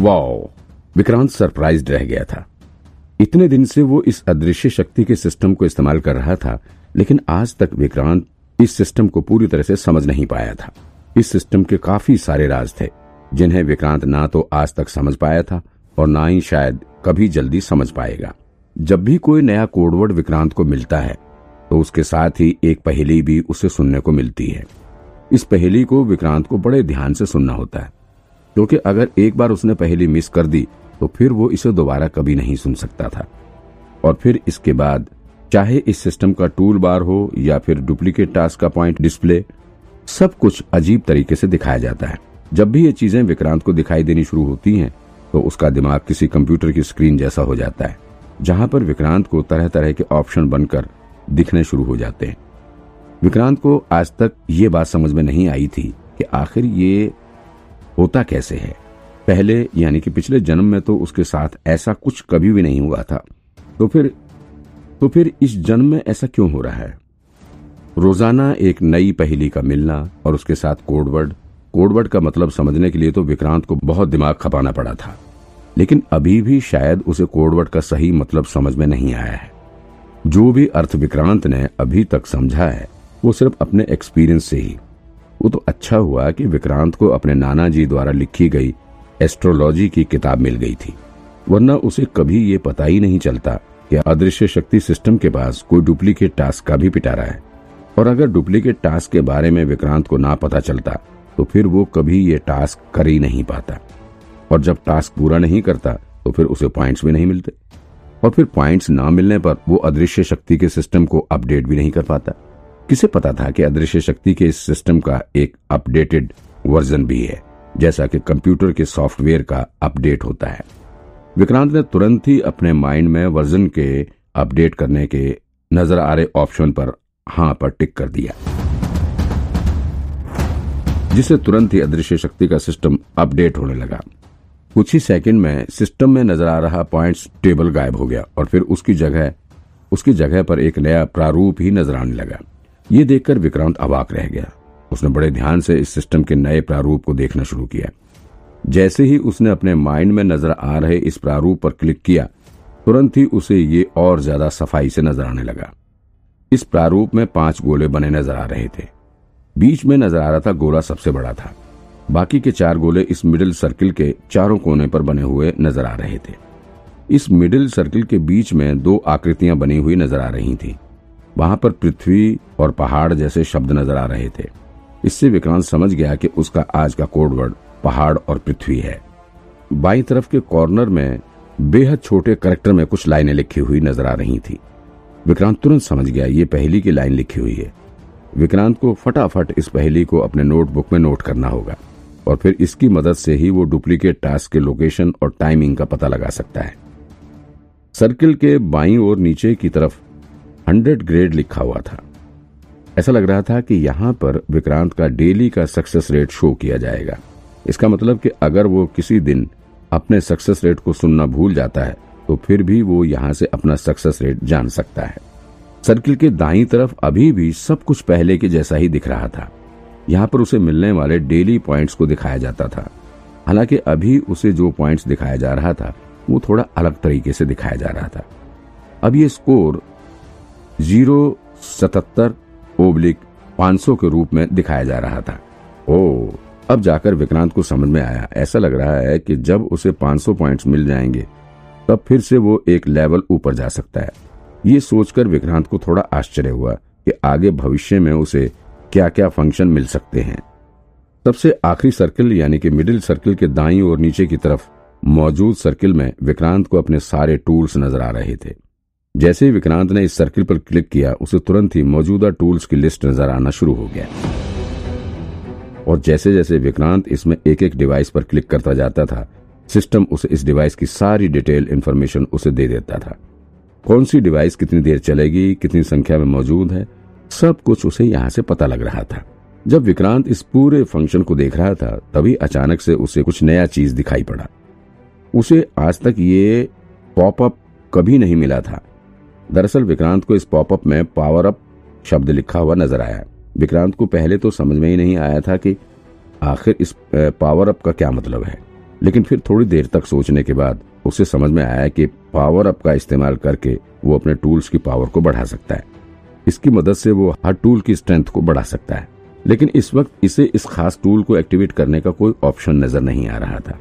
Wow, Vikrant surprise रह गया था। इतने दिन से वो इस अदृश्य शक्ति के सिस्टम को इस्तेमाल कर रहा था, लेकिन आज तक विक्रांत इस सिस्टम को पूरी तरह से समझ नहीं पाया था। इस सिस्टम के काफ़ी सारे राज थे, जिन्हें विक्रांत ना तो आज तक समझ पाया था और ना ही शायद कभी जल्दी समझ पाएगा। जब भी कोई नया कोडवर्ड विक्रांत को मिलता है तो उसके साथ ही एक पहेली भी उसे सुनने को मिलती है। इस पहेली को विक्रांत को बड़े ध्यान से सुनना होता है। क्योंकि अगर एक बार उसने पहली मिस कर दी तो फिर वो इसे दोबारा कभी नहीं सुन सकता था। और फिर इसके बाद, चाहे इस सिस्टम का टूल बार हो या फिर डुप्लीकेट टास्क का पॉइंट डिस्प्ले, सब कुछ अजीब तरीके से दिखाया जाता है। जब भी ये चीज़ें विक्रांत को दिखाई देनी शुरू होती हैं तो उसका दिमाग किसी कंप्यूटर की स्क्रीन जैसा हो जाता है, जहाँ पर विक्रांत को तरह तरह के ऑप्शन बनकर दिखने शुरू हो जाते हैं। विक्रांत को आज तक ये बात समझ में नहीं आई थी कि आखिर ये होता कैसे है? पहले यानी कि पिछले जन्म में तो उसके साथ ऐसा कुछ कभी भी नहीं हुआ था। तो फिर तो फिर इस जन्म में ऐसा क्यों हो रहा है? रोज़ाना एक नई पहेली का मिलना और उसके साथ कोडवर्ड कोडवर्ड का मतलब समझने के लिए तो विक्रांत को बहुत दिमाग खपाना पड़ा था। लेकिन अभी भी शायद उसे कोडवर्ड का सही मतलब समझ में नहीं आया है। जो भी अर्थ विक्रांत ने अभी तक समझा है, वो सिर्फ़ अपने एक्सपीरियंस से ही। वो तो अच्छा हुआ कि विक्रांत को अपने नाना जी द्वारा लिखी गई एस्ट्रोलॉजी की किताब मिल गई थी। वरना उसे कभी ये पता ही नहीं चलता कि अदृश्य शक्ति सिस्टम के पास कोई डुप्लीकेट टास्क का भी पिटारा है। और अगर डुप्लीकेट टास्क के बारे में विक्रांत को ना पता चलता तो फिर वो कभी ये टास्क कर ही नहीं पाता। और जब टास्क पूरा नहीं करता तो फिर उसे पॉइंट्स भी नहीं मिलते। और फिर पॉइंट्स ना मिलने पर वो अदृश्य शक्ति के सिस्टम को अपडेट भी नहीं कर पाता। किसे पता था कि अदृश्य शक्ति के इस सिस्टम का एक अपडेटेड वर्जन भी है, जैसा कि कंप्यूटर के सॉफ्टवेयर का अपडेट होता है। विक्रांत ने तुरंत ही अपने माइंड में वर्जन के अपडेट करने के नज़र आ रहे ऑप्शन पर हाँ पर टिक कर दिया, जिससे तुरंत ही अदृश्य शक्ति का सिस्टम अपडेट होने लगा। कुछ ही सेकंड में सिस्टम में नज़र आ रहा पॉइंट्स टेबल गायब हो गया और फिर उसकी जगह उसकी जगह पर एक नया प्रारूप ही नज़र आने लगा। ये देखकर विक्रांत अवाक रह गया। उसने बड़े ध्यान से इस सिस्टम के नए प्रारूप को देखना शुरू किया। जैसे ही उसने अपने माइंड में नज़र आ रहे इस प्रारूप पर क्लिक किया, तुरंत ही उसे ये और ज़्यादा सफ़ाई से नज़र आने लगा। इस प्रारूप में पाँच गोले बने नज़र आ रहे थे। बीच में नज़र आ रहा था गोला सबसे बड़ा था। बाकी के चार गोले इस मिडिल सर्किल के चारों कोने पर बने हुए नज़र आ रहे थे। इस मिडिल सर्किल के बीच में दो आकृतियाँ बनी हुई नज़र आ रही थी। वहाँ पर पृथ्वी और पहाड़ जैसे शब्द नज़र आ रहे थे। इससे विक्रांत समझ गया कि उसका आज का कोडवर्ड पहाड़ और पृथ्वी है। बाई तरफ़ के कॉर्नर में बेहद छोटे करेक्टर में कुछ लाइनें लिखी हुई नज़र आ रही थी। विक्रांत तुरंत समझ गया, ये पहली की लाइन लिखी हुई है। विक्रांत को फटाफट इस पहली को अपने नोटबुक में नोट करना होगा और फिर इसकी मदद से ही वो डुप्लीकेट टास्क के लोकेशन और टाइमिंग का पता लगा सकता है। सर्किल के बाई और नीचे की तरफ़ हंड्रेड ग्रेड लिखा हुआ था। ऐसा लग रहा था कि यहाँ पर विक्रांत का डेली का सक्सेस रेट शो किया जाएगा। इसका मतलब कि अगर वो किसी दिन अपने सक्सेस रेट को सुनना भूल जाता है तो फिर भी वो यहाँ से अपना सक्सेस रेट जान सकता है। सर्किल के दाई तरफ़ अभी भी सब कुछ पहले के जैसा ही दिख रहा था। यहाँ पर उसे मिलने वाले डेली पॉइंट्स को दिखाया जाता था। हालाँकि अभी उसे जो पॉइंट्स दिखाया जा रहा था, वो थोड़ा अलग तरीके से दिखाया जा रहा था। अब ये स्कोर ज़ीरो सतहत्तर ओब्लिक पाँच के रूप में दिखाया जा रहा था। ओ, अब जाकर विक्रांत को समझ में आया। ऐसा लग रहा है कि जब उसे 500 पॉइंट्स मिल जाएँगे, तब फिर से वो एक लेवल ऊपर जा सकता है। ये सोचकर विक्रांत को थोड़ा आश्चर्य हुआ कि आगे भविष्य में उसे क्या क्या फ़ंक्शन मिल सकते हैं। सबसे आखिरी सर्किल, यानी कि मिडिल सर्किल के दाई और नीचे की तरफ़, मौजूद सर्किल में विक्रांत को अपने सारे टूल्स नज़र आ रहे थे। जैसे ही विक्रांत ने इस सर्किल पर क्लिक किया, उसे तुरंत ही मौजूदा टूल्स की लिस्ट नज़र आना शुरू हो गया। और जैसे जैसे विक्रांत इसमें एक एक डिवाइस पर क्लिक करता जाता था, सिस्टम उसे इस डिवाइस की सारी डिटेल इंफॉर्मेशन उसे दे देता था। कौन सी डिवाइस कितनी देर चलेगी, कितनी संख्या में मौजूद है, सब कुछ उसे यहाँ से पता लग रहा था। जब विक्रांत इस पूरे फ़ंक्शन को देख रहा था, तभी अचानक से उसे कुछ नया चीज़ दिखाई पड़ा। उसे आज तक ये पॉपअप कभी नहीं मिला था। दरअसल विक्रांत को इस पॉपअप में पावर अप शब्द लिखा हुआ नज़र आया विक्रांत को पहले तो समझ में ही नहीं आया था कि आखिर इस पावर अप का क्या मतलब है। लेकिन फिर थोड़ी देर तक सोचने के बाद उसे समझ में आया कि पावर अप का इस्तेमाल करके वो अपने टूल्स की पावर को बढ़ा सकता है। इसकी मदद से वो हर टूल की स्ट्रेंथ को बढ़ा सकता है। लेकिन इस वक्त इसे इस खास टूल को एक्टिवेट करने का कोई ऑप्शन नज़र नहीं आ रहा था।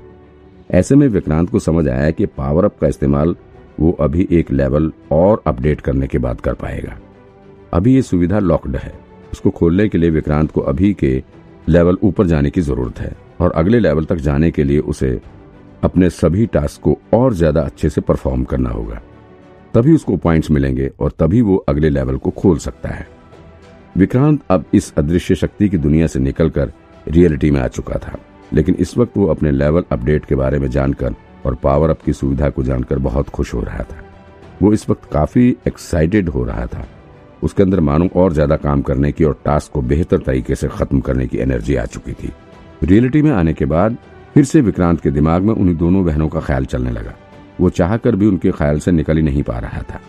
ऐसे में विक्रांत को समझ आया कि पावर अप का इस्तेमाल वो अभी एक लेवल और अपडेट करने के बाद कर पाएगा। अभी ये सुविधा लॉक्ड है। उसको खोलने के लिए विक्रांत को अभी के लेवल ऊपर जाने की ज़रूरत है और अगले लेवल तक जाने के लिए उसे अपने सभी टास्क को और ज़्यादा अच्छे से परफॉर्म करना होगा। तभी उसको पॉइंट्स मिलेंगे और तभी वो अगले लेवल को खोल सकता है। विक्रांत अब इस अदृश्य शक्ति की दुनिया से निकलकर रियलिटी में आ चुका था, लेकिन इस वक्त वो अपने लेवल अपडेट के बारे में जानकर और पावर अप की सुविधा को जानकर बहुत खुश हो रहा था। वो इस वक्त काफ़ी एक्साइटेड हो रहा था। उसके अंदर मानो और ज़्यादा काम करने की और टास्क को बेहतर तरीके से खत्म करने की एनर्जी आ चुकी थी। रियलिटी में आने के बाद, फिर से विक्रांत के दिमाग में उन्हीं दोनों बहनों का ख्याल चलने लगा। वो चाहकर भी उनके ख्याल से निकल ही नहीं पा रहा था।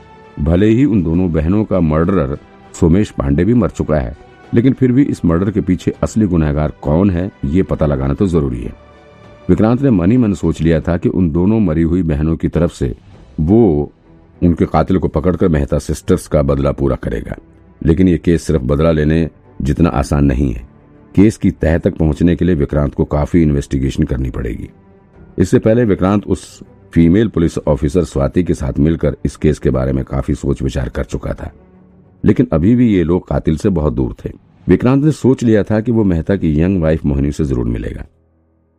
भले ही उन दोनों बहनों का मर्डरर सोमेश पांडे भी मर चुका है, लेकिन फिर भी इस मर्डर के पीछे असली गुनहगार कौन है, ये पता लगाना तो ज़रूरी है। विक्रांत ने मन ही मन सोच लिया था कि उन दोनों मरी हुई बहनों की तरफ़ से वो उनके कातिल को पकड़कर मेहता सिस्टर्स का बदला पूरा करेगा। लेकिन ये केस सिर्फ़ बदला लेने जितना आसान नहीं है। केस की तह तक पहुँचने के लिए विक्रांत को काफ़ी इन्वेस्टिगेशन करनी पड़ेगी। इससे पहले विक्रांत उस फीमेल पुलिस ऑफिसर स्वाति के साथ मिलकर इस केस के बारे में काफ़ी सोच विचार कर चुका था। लेकिन अभी भी ये लोग कातिल से बहुत दूर थे। विक्रांत ने सोच लिया था कि वो मेहता की यंग वाइफ मोहिनी से ज़रूर मिलेगा।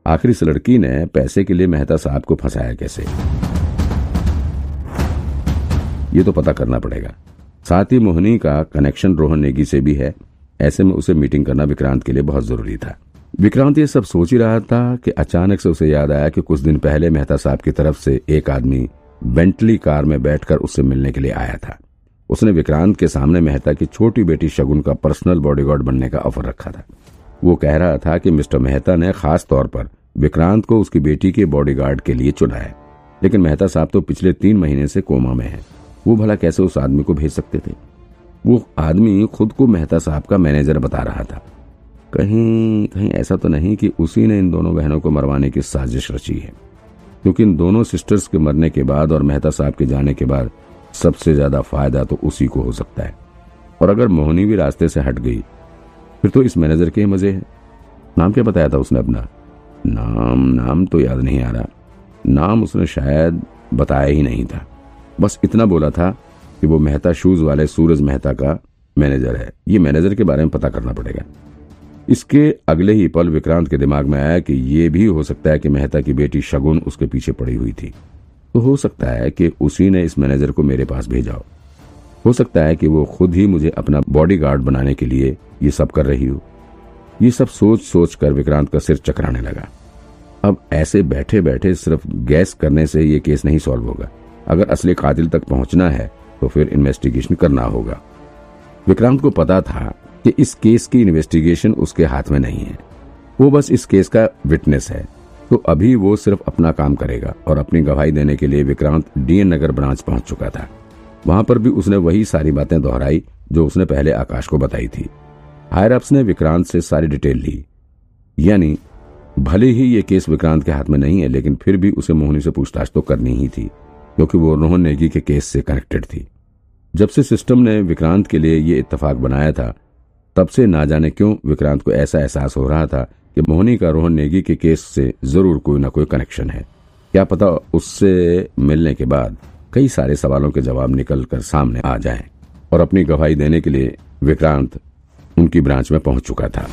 आखिर इस लड़की ने पैसे के लिए मेहता साहब को फंसाया कैसे? ये तो पता करना पड़ेगा। साथ ही मोहिनी का कनेक्शन रोहन नेगी से भी है। ऐसे में उसे मीटिंग करना विक्रांत के लिए बहुत ज़रूरी था। विक्रांत ये सब सोच ही रहा था कि अचानक से उसे याद आया कि कुछ दिन पहले मेहता साहब की तरफ़ से एक आदमी बेंटली कार में बैठकर उससे मिलने के लिए आया था। उसने विक्रांत के सामने मेहता की छोटी बेटी शगुन का पर्सनल बॉडीगार्ड बनने का ऑफ़र रखा था। वो कह रहा था कि मिस्टर मेहता ने खास तौर पर विक्रांत को उसकी बेटी के बॉडीगार्ड के लिए चुना है। लेकिन मेहता साहब तो पिछले तीन महीने से कोमा में है। वो भला कैसे उस आदमी को भेज सकते थे? वो आदमी खुद को मेहता साहब का मैनेजर बता रहा था। कहीं कहीं ऐसा तो नहीं कि उसी ने इन दोनों बहनों को मरवाने की साजिश रची है। क्योंकि इन दोनों सिस्टर्स के मरने के बाद और मेहता साहब के जाने के बाद सबसे ज़्यादा फ़ायदा तो उसी को हो सकता है। और अगर मोहनी भी रास्ते से हट गई फिर तो इस मैनेजर के मज़े हैं। नाम क्या बताया था उसने अपना? नाम नाम तो याद नहीं आ रहा। नाम उसने शायद बताया ही नहीं था। बस इतना बोला था कि वो मेहता शूज़ वाले सूरज मेहता का मैनेजर है। ये मैनेजर के बारे में पता करना पड़ेगा। इसके अगले ही पल विक्रांत के दिमाग में आया कि ये भी हो सकता है कि मेहता की बेटी शगुन उसके पीछे पड़ी हुई थी। तो हो सकता है कि उसी ने इस मैनेजर को मेरे पास भेजा हो। सकता है कि वो खुद ही मुझे अपना बॉडीगार्ड बनाने के लिए ये सब कर रही हो। ये सब सोच सोच कर विक्रांत का सिर चकराने लगा। अब ऐसे बैठे बैठे सिर्फ़ गैस करने से ये केस नहीं सॉल्व होगा। अगर असली कातिल तक पहुँचना है तो फिर इन्वेस्टिगेशन करना होगा। विक्रांत को पता था कि इस केस की इन्वेस्टिगेशन उसके हाथ में नहीं है। वो बस इस केस का विटनेस है। तो अभी वो सिर्फ़ अपना काम करेगा और अपनी गवाही देने के लिए विक्रांत डीएन नगर ब्रांच पहुँच चुका था। वहाँ पर भी उसने वही सारी बातें दोहराई, जो उसने पहले आकाश को बताई थी। हायर अप्स ने विक्रांत से सारी डिटेल ली। यानी, भले ही ये केस विक्रांत के हाथ में नहीं है, लेकिन फिर भी उसे मोहनी से पूछताछ तो करनी ही थी, क्योंकि वो रोहन नेगी के केस से कनेक्टेड थी। जब से सिस्टम ने विक्रांत के लिए ये इत्तेफाक बनाया था, तब से ना जाने क्यों विक्रांत को ऐसा एहसास हो रहा था कि मोहनी का रोहन नेगी के केस से ज़रूर कोई ना कोई कनेक्शन है। क्या पता उससे मिलने के बाद कई सारे सवालों के जवाब निकल कर सामने आ जाएँ और अपनी गवाही देने के लिए विक्रांत उनकी ब्रांच में पहुँच चुका था।